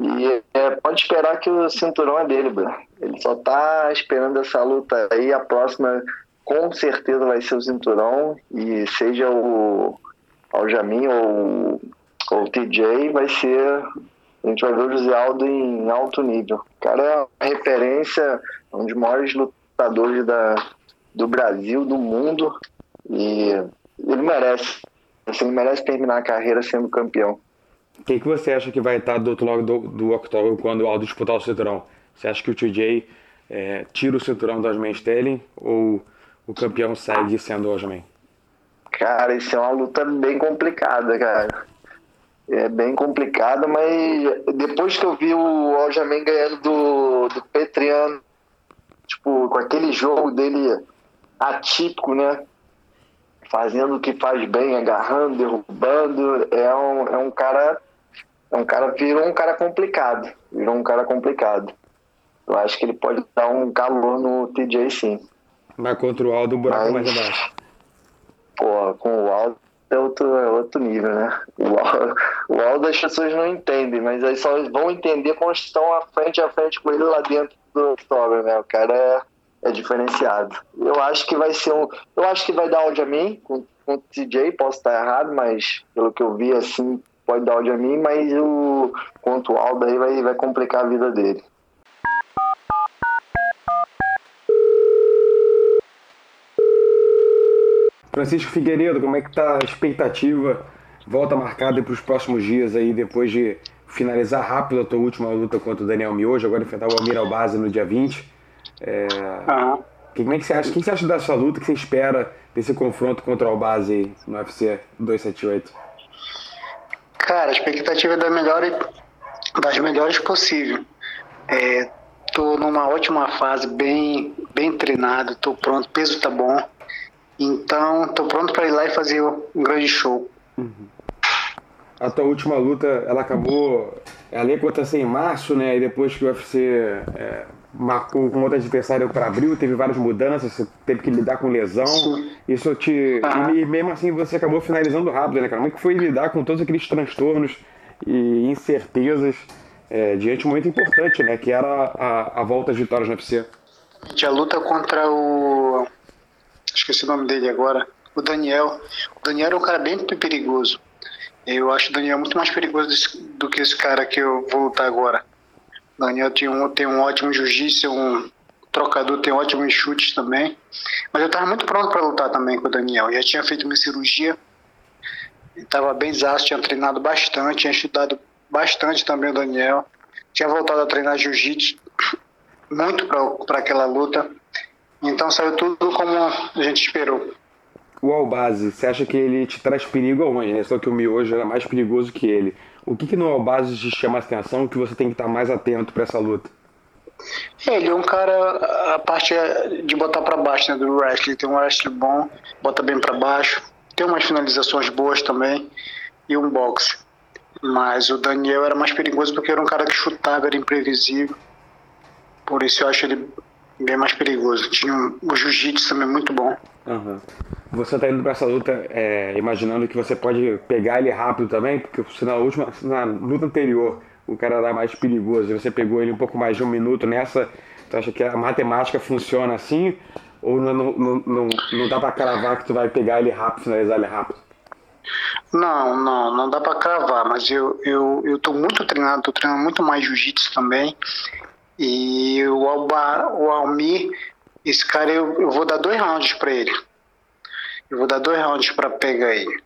E é, pode esperar que o cinturão é dele, Bruno. Ele só tá esperando essa luta aí, a próxima com certeza vai ser o cinturão e seja o Aljamin ou o TJ, vai ser a gente vai ver o José Aldo em alto nível. O cara é uma referência, um dos maiores lutadores da, do Brasil, do mundo, e ele merece. Ele merece terminar a carreira sendo campeão. Quem que você acha que vai estar do outro lado do, do octógono quando o Aldo disputar o cinturão? Você acha que o TJ é, tira o cinturão do Osman Sterling ou o campeão segue sendo o Osman? Cara, isso é uma luta bem complicada, cara é bem complicado, mas depois que eu vi o Aljamain ganhando do, do Petriano, tipo, com aquele jogo dele atípico, né? Fazendo o que faz bem, agarrando, derrubando, é um, é um cara. É um cara, virou um cara complicado. Virou um cara complicado. Eu acho que ele pode dar um calor no TJ sim. Mas contra o Aldo, o buraco mas, mais abaixo. Pô, com o Aldo é outro, é outro nível, né? O Aldo as pessoas não entendem, mas aí só vão entender quando estão à frente a frente com ele lá dentro do octógono, né? O cara é, é diferenciado. Eu acho que vai ser um. Eu acho que vai dar áudio a mim com, com o TJ, posso estar errado, mas pelo que eu vi assim, pode dar áudio a mim, mas o quanto o Aldo aí vai, vai complicar a vida dele. Francisco Figueiredo, como é que tá a expectativa? Volta marcada para os próximos dias aí, depois de finalizar rápido a tua última luta contra o Daniel Miojo, agora enfrentar o Almir Albazi no dia 20. É... Uhum. Como é que você acha? O que você acha dessa luta? O que você espera desse confronto contra o Albazi no UFC 278? Cara, a expectativa é da melhor, das melhores possível. É, tô numa ótima fase, bem, bem treinado, tô pronto, peso tá bom. Então, estou pronto para ir lá e fazer um grande show. Uhum. A tua última luta, ela acabou. Ela ia acontecer em março, né? E depois que o UFC é, marcou com outro adversário para abril, teve várias mudanças, você teve que lidar com lesão. Sim. Isso te. Ah. E mesmo assim você acabou finalizando rápido, né, cara? Como é que foi lidar com todos aqueles transtornos e incertezas é, diante de um momento importante, né? Que era a, a volta às vitórias no UFC. A luta contra o. Esqueci o nome dele agora. O Daniel. O Daniel era um cara bem perigoso. Eu acho o Daniel muito mais perigoso do que esse cara que eu vou lutar agora. O Daniel tem um, tem um ótimo jiu-jitsu, um trocador, tem ótimos chutes também. Mas eu estava muito pronto para lutar também com o Daniel. Eu já tinha feito uma cirurgia, estava bem zaço, tinha treinado bastante, tinha estudado bastante também o Daniel. Tinha voltado a treinar jiu-jitsu muito para aquela luta. Então saiu tudo como a gente esperou. O Albase, você acha que ele te traz perigo aonde? Né? Só que o Miojo era mais perigoso que ele. O que, que no Albase te chama a atenção que você tem que estar mais atento para essa luta? Ele é um cara, a parte de botar para baixo né, do wrestling. Tem um wrestling bom, bota bem para baixo. Tem umas finalizações boas também e um boxe. Mas o Daniel era mais perigoso porque era um cara que chutava, era imprevisível. Por isso eu acho ele bem mais perigoso. Tinha um, o jiu-jitsu também muito bom. Uhum. Você está indo para essa luta é, imaginando que você pode pegar ele rápido também, porque se na última, na luta anterior o cara era mais perigoso e você pegou ele um pouco mais de um minuto nessa, tu acha que a matemática funciona assim? Ou não, não, não, não dá para cravar que tu vai pegar ele rápido, finalizar ele rápido? Não, não, não dá para cravar, mas eu, eu, eu tô muito treinado, tô treinando muito mais jiu-jitsu também. E o, Alba, o Almir, esse cara, eu, eu vou dar dois rounds para ele. Eu vou dar dois rounds para pegar ele.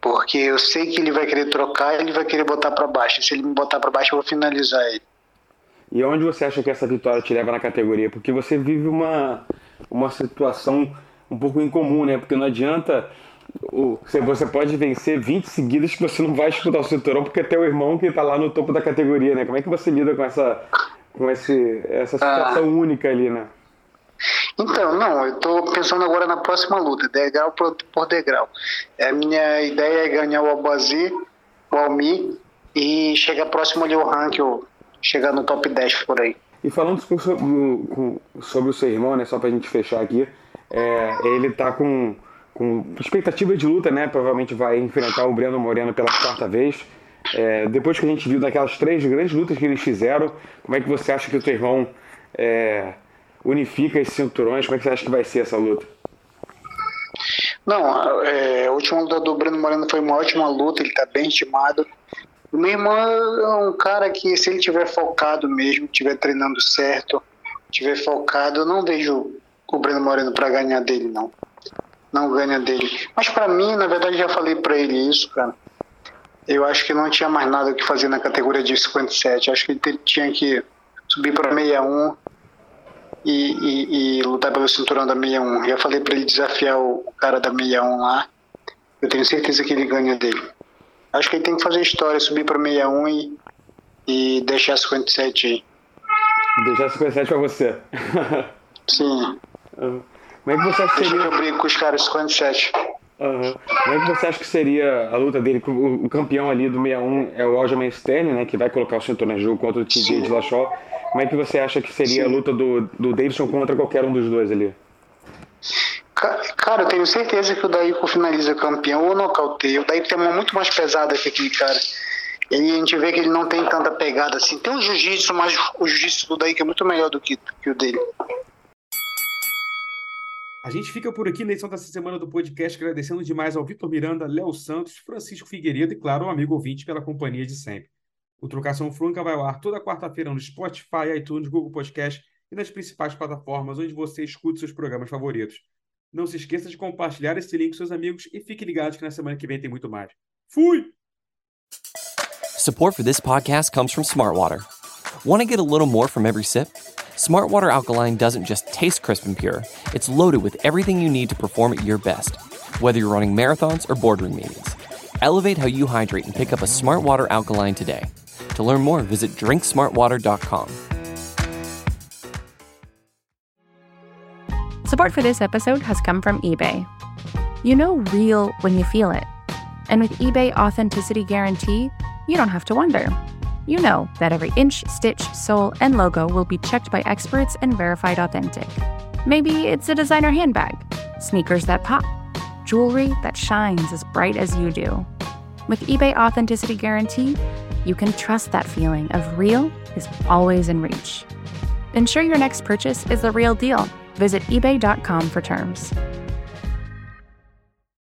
Porque eu sei que ele vai querer trocar, ele vai querer botar para baixo. Se ele me botar para baixo, eu vou finalizar ele. E onde você acha que essa vitória te leva na categoria? Porque você vive uma, uma situação um pouco incomum, né? Porque não adianta. Você pode vencer 20 seguidas que você não vai disputar o cinturão porque é teu irmão que está lá no topo da categoria, né? Como é que você lida com essa, com esse, essa situação ah. única ali, né? Então, não, eu estou pensando agora na próxima luta, degrau por, por degrau. A minha ideia é ganhar o Abazi, o Almi e chegar próximo ali ao ranking, chegar no top 10 por aí. E falando sobre, sobre o seu irmão, né, só pra gente fechar aqui, é, ele tá com, com expectativa de luta, né? Provavelmente vai enfrentar o Breno Moreno pela quarta vez. É, depois que a gente viu daquelas três grandes lutas que eles fizeram, como é que você acha que o teu irmão é, unifica esses cinturões? Como é que você acha que vai ser essa luta? Não, é, a última luta do Breno Moreno foi uma ótima luta, ele está bem estimado. O meu irmão é um cara que, se ele tiver focado mesmo, tiver treinando certo, tiver focado, eu não vejo o Breno Moreno para ganhar dele, não. Não ganha dele. Mas para mim, na verdade, já falei para ele isso, cara. Eu acho que não tinha mais nada o que fazer na categoria de 57. Acho que ele tinha que subir para 61 e, e, e lutar pelo cinturão da 61. Já falei para ele desafiar o cara da 61 lá. Eu tenho certeza que ele ganha dele. Acho que ele tem que fazer história, subir para 61 e, e deixar 57 aí. Deixar 57 para você. Sim. <laughs> Como é que você acha que seria... Eu brigo com os caras 57. Uhum. Como é que você acha que seria a luta dele? O, campeão ali do 61 é o Aljamain Sterling, né? Que vai colocar o cinturão em jogo contra o TJ de Lachó. Como é que você acha que seria Sim. a luta do, do Davidson contra qualquer um dos dois ali? Cara, eu tenho certeza que o Daíko finaliza campeão ou nocauteia. O Daíko tem uma muito mais pesada que aquele cara. E a gente vê que ele não tem tanta pegada assim. Tem um jiu-jitsu, mas o jiu-jitsu do Daíko é muito melhor do que, que o dele. A gente fica por aqui na edição dessa semana do podcast, agradecendo demais ao Vitor Miranda, Léo Santos, Francisco Figueiredo e, claro, ao amigo ouvinte pela companhia de sempre. O Trocação Franca vai ao ar toda quarta-feira no Spotify, iTunes, Google Podcast e nas principais plataformas onde você escuta seus programas favoritos. Não se esqueça de compartilhar esse link com seus amigos e fique ligado que na semana que vem tem muito mais. Fui! Support for this podcast comes from Smartwater. Want to get a little more from every sip? Smartwater Alkaline doesn't just taste crisp and pure, it's loaded with everything you need to perform at your best, whether you're running marathons or boardroom meetings. Elevate how you hydrate and pick up a Smartwater Alkaline today. To learn more, visit drinksmartwater.com. Support for this episode has come from eBay. You know real when you feel it. And with eBay Authenticity Guarantee, you don't have to wonder you know that every inch, stitch, sole, and logo will be checked by experts and verified authentic. Maybe it's a designer handbag, sneakers that pop, jewelry that shines as bright as you do. With eBay Authenticity Guarantee, you can trust that feeling of real is always in reach. Ensure your next purchase is the real deal. Visit eBay.com for terms.